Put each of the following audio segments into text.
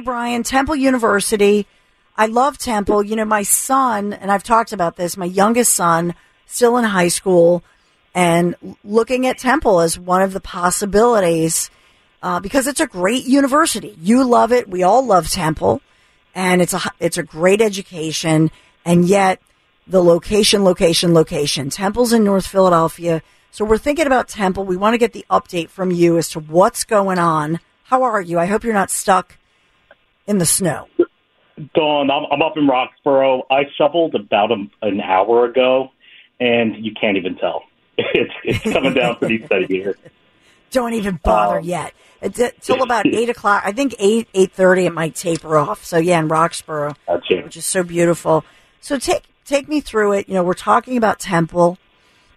Brian, Temple University. I love Temple. You know, my son, and I've talked about this, my youngest son, still in high school, and looking at Temple as one of the possibilities uh, because it's a great university. You love it. We all love Temple, and it's a it's a great education. And yet, the location, location, location. Temple's in North Philadelphia, so we're thinking about Temple. We want to get the update from you as to what's going on. How are you? I hope you're not stuck in the snow. Dawn, I'm, I'm up in Roxborough. I shoveled about a, an hour ago, and you can't even tell. It's it's coming down pretty steady here. Don't even bother Um, yet. It's till about eight o'clock. I think eight eight thirty. It might taper off. So yeah, in Roxborough, it. which is so beautiful. So take take me through it. You know, we're talking about Temple,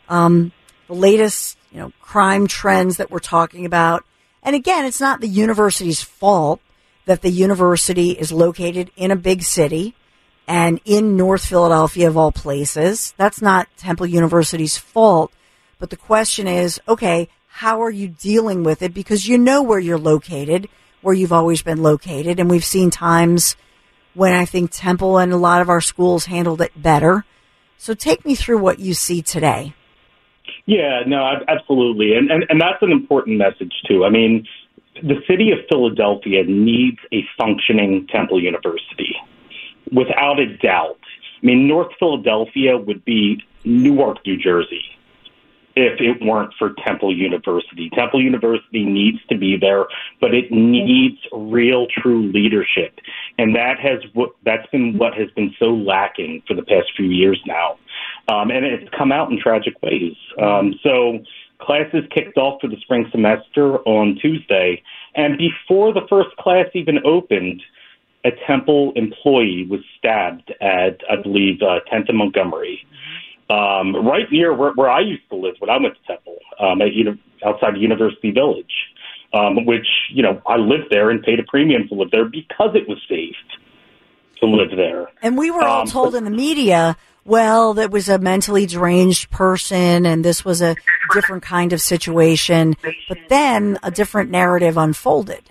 um, the latest you know crime trends that we're talking about. And again, it's not the university's fault that the university is located in a big city and in North Philadelphia of all places. That's not Temple University's fault. But the question is, okay, how are you dealing with it? Because you know where you're located, where you've always been located. And we've seen times when I think Temple and a lot of our schools handled it better. So take me through what you see today. Yeah, no, absolutely, and, and and that's an important message too. I mean, the city of Philadelphia needs a functioning Temple University, without a doubt. I mean, North Philadelphia would be Newark, New Jersey, if it weren't for Temple University. Temple University needs to be there, but it needs real, true leadership, and that has that's been what has been so lacking for the past few years now, um, and it's come out in tragic ways. Um, so. Classes kicked off for the spring semester on Tuesday, and before the first class even opened, a Temple employee was stabbed at, I believe, uh, 10th and Montgomery, um, right near where, where I used to live when I went to Temple, um, at, uni- outside of University Village, um, which, you know, I lived there and paid a premium to live there because it was safe to live there. And we were all Um, told in the media, well, that was a mentally deranged person and this was a different kind of situation. But then a different narrative unfolded.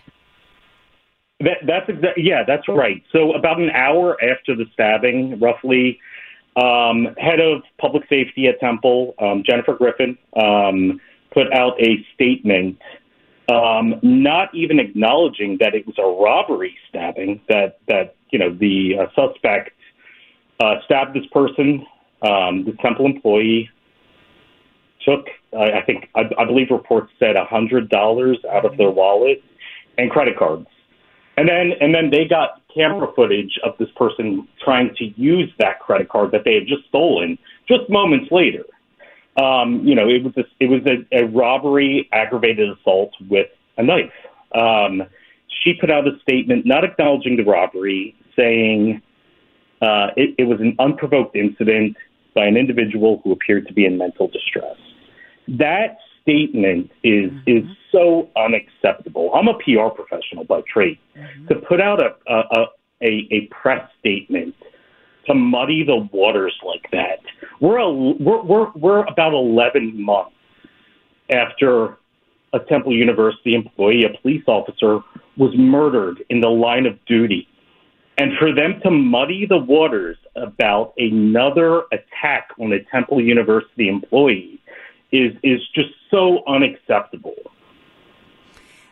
That, that's exactly yeah, that's right. So about an hour after the stabbing, roughly, um, head of public safety at Temple, um, Jennifer Griffin, um, put out a statement, um, not even acknowledging that it was a robbery stabbing. That that you know the uh, suspect uh, stabbed this person, um, the Temple employee. Took, I I think, I, I believe reports said a hundred dollars out of their wallet and credit cards. And then and then they got camera footage of this person trying to use that credit card that they had just stolen just moments later. Um, you know, it was a, it was a, a robbery, aggravated assault with a knife. Um, she put out a statement not acknowledging the robbery, saying uh, it, it was an unprovoked incident by an individual who appeared to be in mental distress. That statement is is so unacceptable. I'm a PR professional by trade. To put out a a, a a press statement to muddy the waters like that. We're a, we're, we're we're about 11 months after a Temple University employee, a police officer, was murdered in the line of duty. And for them to muddy the waters about another attack on a Temple University employee is is just so unacceptable.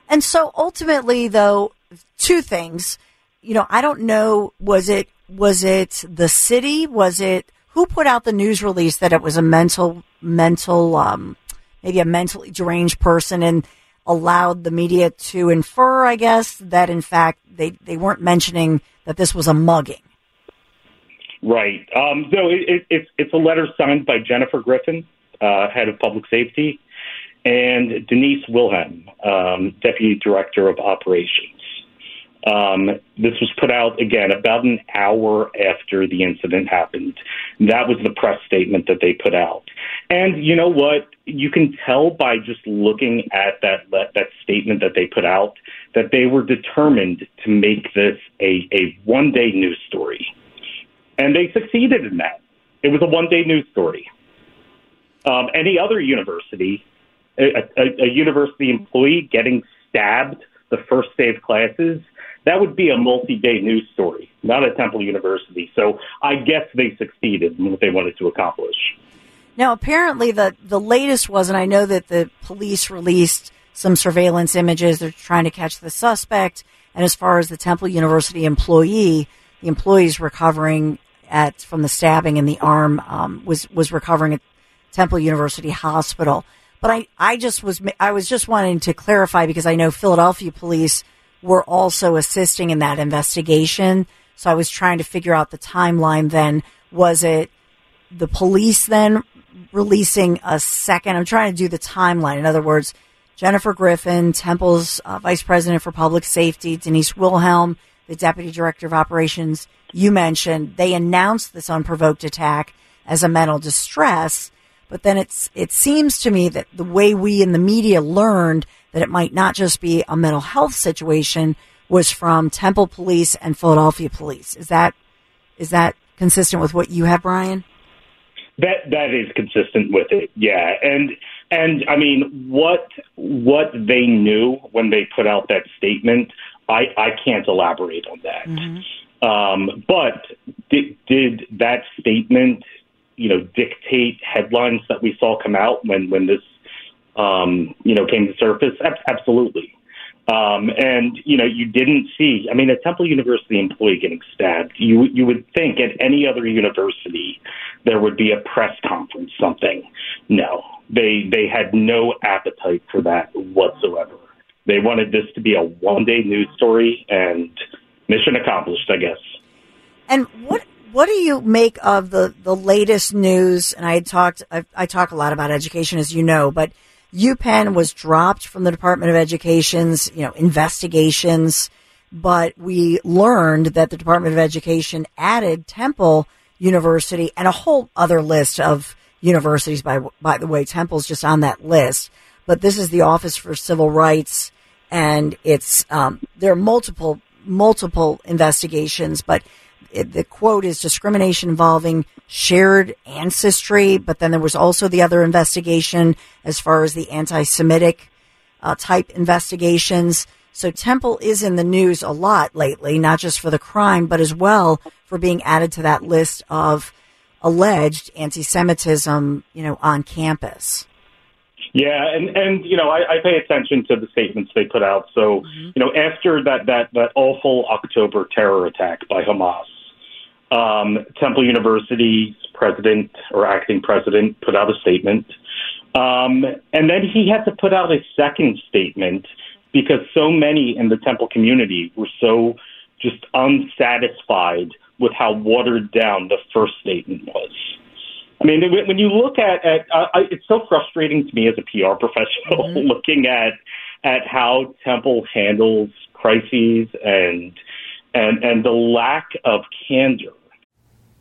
And so ultimately, though, two things. You know, I don't know. Was it was it the city? Was it who put out the news release that it was a mental mental um, maybe a mentally deranged person and allowed the media to infer, I guess, that in fact they they weren't mentioning that this was a mugging. Right. Um, so it, it, it's it's a letter signed by Jennifer Griffin, uh, head of public safety, and Denise Wilhelm, um, deputy director of operations. Um, this was put out again about an hour after the incident happened. That was the press statement that they put out. And you know what? You can tell by just looking at that that statement that they put out that they were determined to make this a, a one day news story. And they succeeded in that. It was a one day news story. Um, any other university, a, a, a university employee getting stabbed the first day of classes, that would be a multi-day news story, not at Temple University. So I guess they succeeded in what they wanted to accomplish. Now, apparently, the the latest was, and I know that the police released some surveillance images. They're trying to catch the suspect. And as far as the Temple University employee, the employee is recovering at from the stabbing in the arm um, was was recovering at Temple University Hospital. But I, I just was I was just wanting to clarify because I know Philadelphia police were also assisting in that investigation. So I was trying to figure out the timeline. Then was it the police then releasing a second? I'm trying to do the timeline. In other words, Jennifer Griffin, Temple's uh, vice president for public safety, Denise Wilhelm, the deputy director of operations you mentioned, they announced this unprovoked attack as a mental distress. But then it's, it seems to me that the way we in the media learned that it might not just be a mental health situation was from Temple Police and Philadelphia Police. Is that, is that consistent with what you have, Brian? That that is consistent with it, yeah. And and I mean, what what they knew when they put out that statement, I I can't elaborate on that. Mm-hmm. Um, but did, did that statement, you know, dictate headlines that we saw come out when when this, um, you know, came to surface? Absolutely. Um, and you know, you didn't see. I mean, a Temple University employee getting stabbed. You you would think at any other university there would be a press conference, something. No, they they had no appetite for that whatsoever. They wanted this to be a one day news story, and mission accomplished, I guess. And what what do you make of the the latest news? And I talked, I, I talk a lot about education, as you know, but UPenn was dropped from the Department of Education's you know investigations. But we learned that the Department of Education added Temple University and a whole other list of universities. By by the way, Temple's just on that list. But this is the Office for Civil Rights, and it's um, there are multiple multiple investigations, but it, the quote is discrimination involving shared ancestry. But then there was also the other investigation as far as the anti-Semitic uh, type investigations. So Temple is in the news a lot lately, not just for the crime, but as well for being added to that list of alleged anti-Semitism, you know, on campus. Yeah, and and you know I, I pay attention to the statements they put out. So mm-hmm. you know after that that that awful October terror attack by Hamas, um, Temple University's president or acting president put out a statement, um, and then he had to put out a second statement because so many in the Temple community were so just unsatisfied with how watered down the first statement was. I mean, when you look at, at uh, it's so frustrating to me as a PR professional mm-hmm. looking at at how Temple handles crises and and and the lack of candor.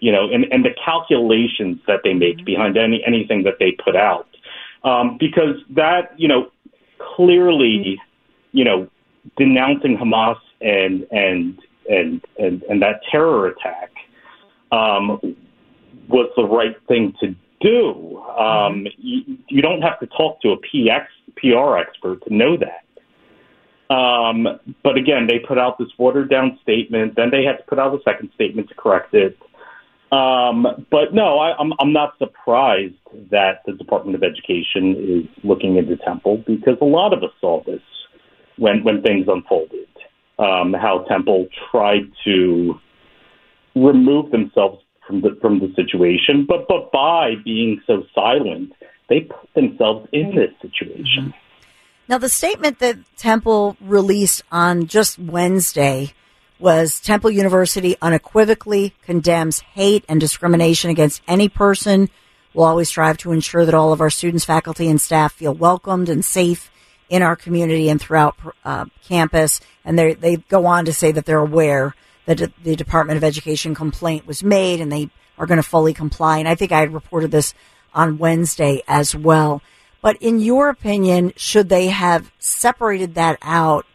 You know, and, and the calculations that they make behind any anything that they put out, um, because that you know clearly, you know, denouncing Hamas and and and and, and that terror attack um, was the right thing to do. Um, you, you don't have to talk to a PX, PR expert to know that. Um, but again, they put out this watered down statement. Then they had to put out a second statement to correct it. Um, but no, I, I'm, I'm not surprised that the Department of Education is looking into Temple because a lot of us saw this when, when things unfolded. Um, how Temple tried to remove themselves from the from the situation, but but by being so silent, they put themselves in this situation. Now, the statement that Temple released on just Wednesday was Temple University unequivocally condemns hate and discrimination against any person. We'll always strive to ensure that all of our students, faculty, and staff feel welcomed and safe in our community and throughout uh, campus. And they they go on to say that they're aware that the Department of Education complaint was made and they are going to fully comply. And I think I had reported this on Wednesday as well. But in your opinion, should they have separated that out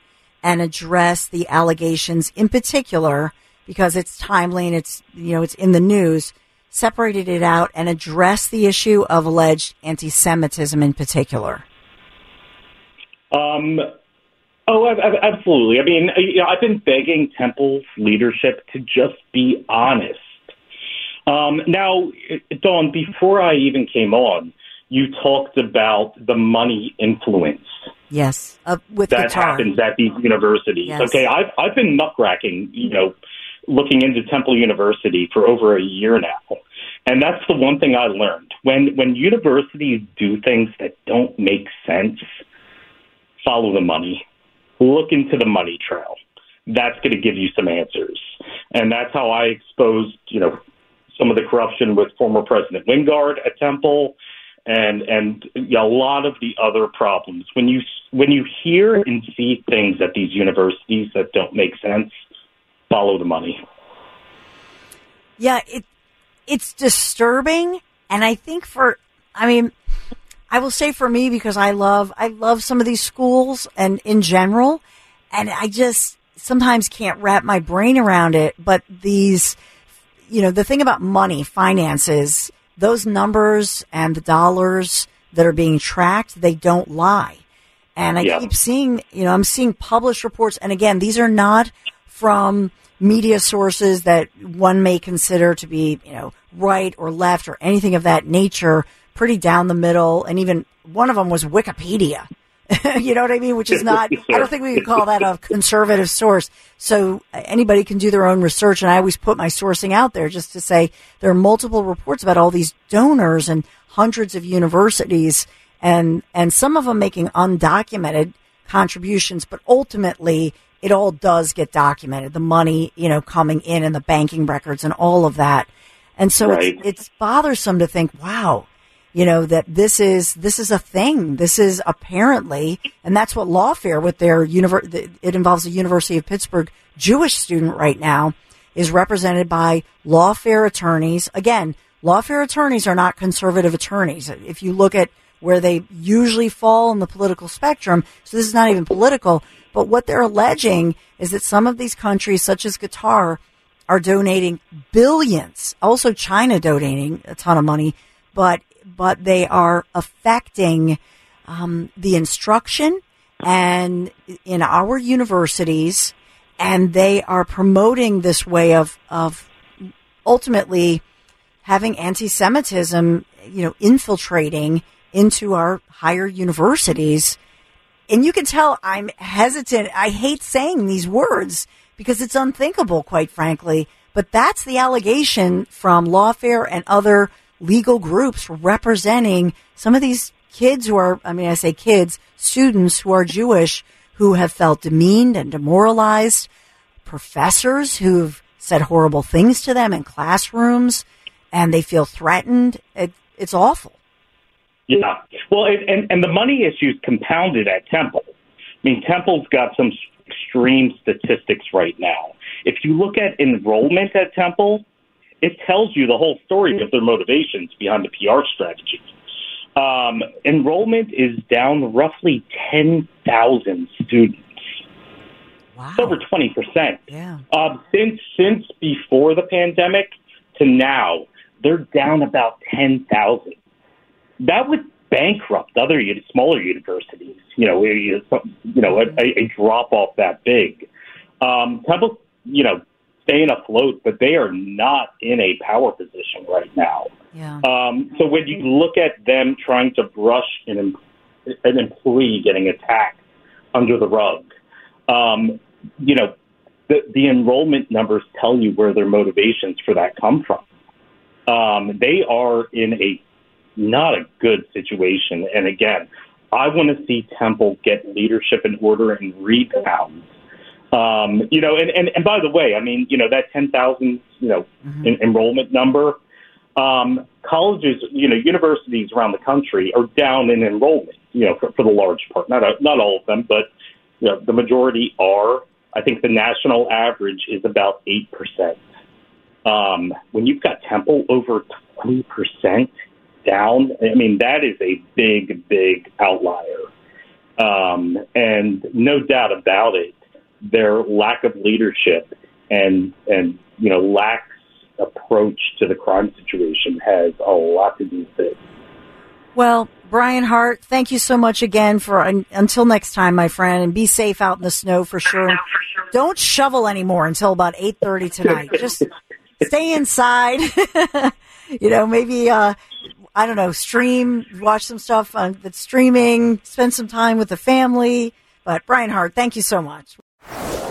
and address the allegations in particular because it's timely and it's you know it's in the news separated it out and addressed the issue of alleged anti-semitism in particular. Um oh absolutely. I mean you know, i've been begging temple's leadership to just be honest. Um now dawn before i even came on you talked about the money influence Yes, uh, with that Qatar. happens at these universities. Yes. Okay, I've I've been muckraking, you know, looking into Temple University for over a year now, and that's the one thing I learned when when universities do things that don't make sense. Follow the money. Look into the money trail. That's going to give you some answers, and that's how I exposed, you know, some of the corruption with former President Wingard at Temple and and a lot of the other problems. When you when you hear and see things at these universities that don't make sense, follow the money. Yeah, it it's disturbing, and I think for I mean, I will say for me because I love I love some of these schools and in general, and I just sometimes can't wrap my brain around it. But these, you know, the thing about money, finances, those numbers and the dollars that are being tracked, they don't lie. And I Yeah. keep seeing, you know, I'm seeing published reports. And again, these are not from media sources that one may consider to be, you know, right or left or anything of that nature, pretty down the middle. And even one of them was Wikipedia. you know what I mean? Which is not, I don't think we could call that a conservative source. So uh, anybody can do their own research. And I always put my sourcing out there just to say there are multiple reports about all these donors and hundreds of universities and, and some of them making undocumented contributions, but ultimately it all does get documented. The money, you know, coming in and the banking records and all of that. And so Right. it's, it's bothersome to think, wow, you know, that this is, this is a thing. This is apparently, and that's what Lawfare with their it involves the University of Pittsburgh Jewish student right now is represented by lawfare attorneys. Again, lawfare attorneys are not conservative attorneys. If you look at where they usually fall in the political spectrum, so this is not even political, but what they're alleging is that some of these countries, such as Qatar, are donating billions. Also, China donating a ton of money, but but they are affecting um, the instruction and in our universities, and they are promoting this way of of ultimately having anti-Semitism, you know, infiltrating into our higher universities. And you can tell I'm hesitant. I hate saying these words because it's unthinkable, quite frankly. But that's the allegation from Lawfare and other legal groups representing some of these kids who are, I mean, I say kids, students who are Jewish who have felt demeaned and demoralized, professors who've said horrible things to them in classrooms and they feel threatened. It, it's awful. Yeah. Well, and, and, and the money issues compounded at Temple. I mean, Temple's got some extreme statistics right now. If you look at enrollment at Temple, it tells you the whole story of their motivations behind the PR strategy. Um, enrollment is down roughly 10,000 students. Wow. It's over 20%. Yeah. Uh, since, since before the pandemic to now, they're down about 10,000. That would bankrupt other smaller universities. You know, you know, a, a drop off that big. Um, Temple, you know, staying afloat, but they are not in a power position right now. Yeah. Um, so when you look at them trying to brush an, an employee getting attacked under the rug, um, you know, the, the enrollment numbers tell you where their motivations for that come from. Um, they are in a not a good situation. And again, I want to see Temple get leadership in order and rebound. Um, you know, and, and, and by the way, I mean, you know, that 10,000, you know, mm-hmm. en- enrollment number, um, colleges, you know, universities around the country are down in enrollment, you know, for, for the large part. Not, a, not all of them, but, you know, the majority are. I think the national average is about 8%. Um, when you've got Temple over 20%, down. I mean, that is a big, big outlier. Um, and no doubt about it, their lack of leadership and and you know lax approach to the crime situation has a lot to do with it. Well, Brian Hart, thank you so much again for until next time, my friend, and be safe out in the snow for sure. Don't shovel anymore until about eight thirty tonight. Just stay inside. you know, maybe uh, I don't know, stream, watch some stuff on that's streaming, spend some time with the family. But Brian Hart, thank you so much.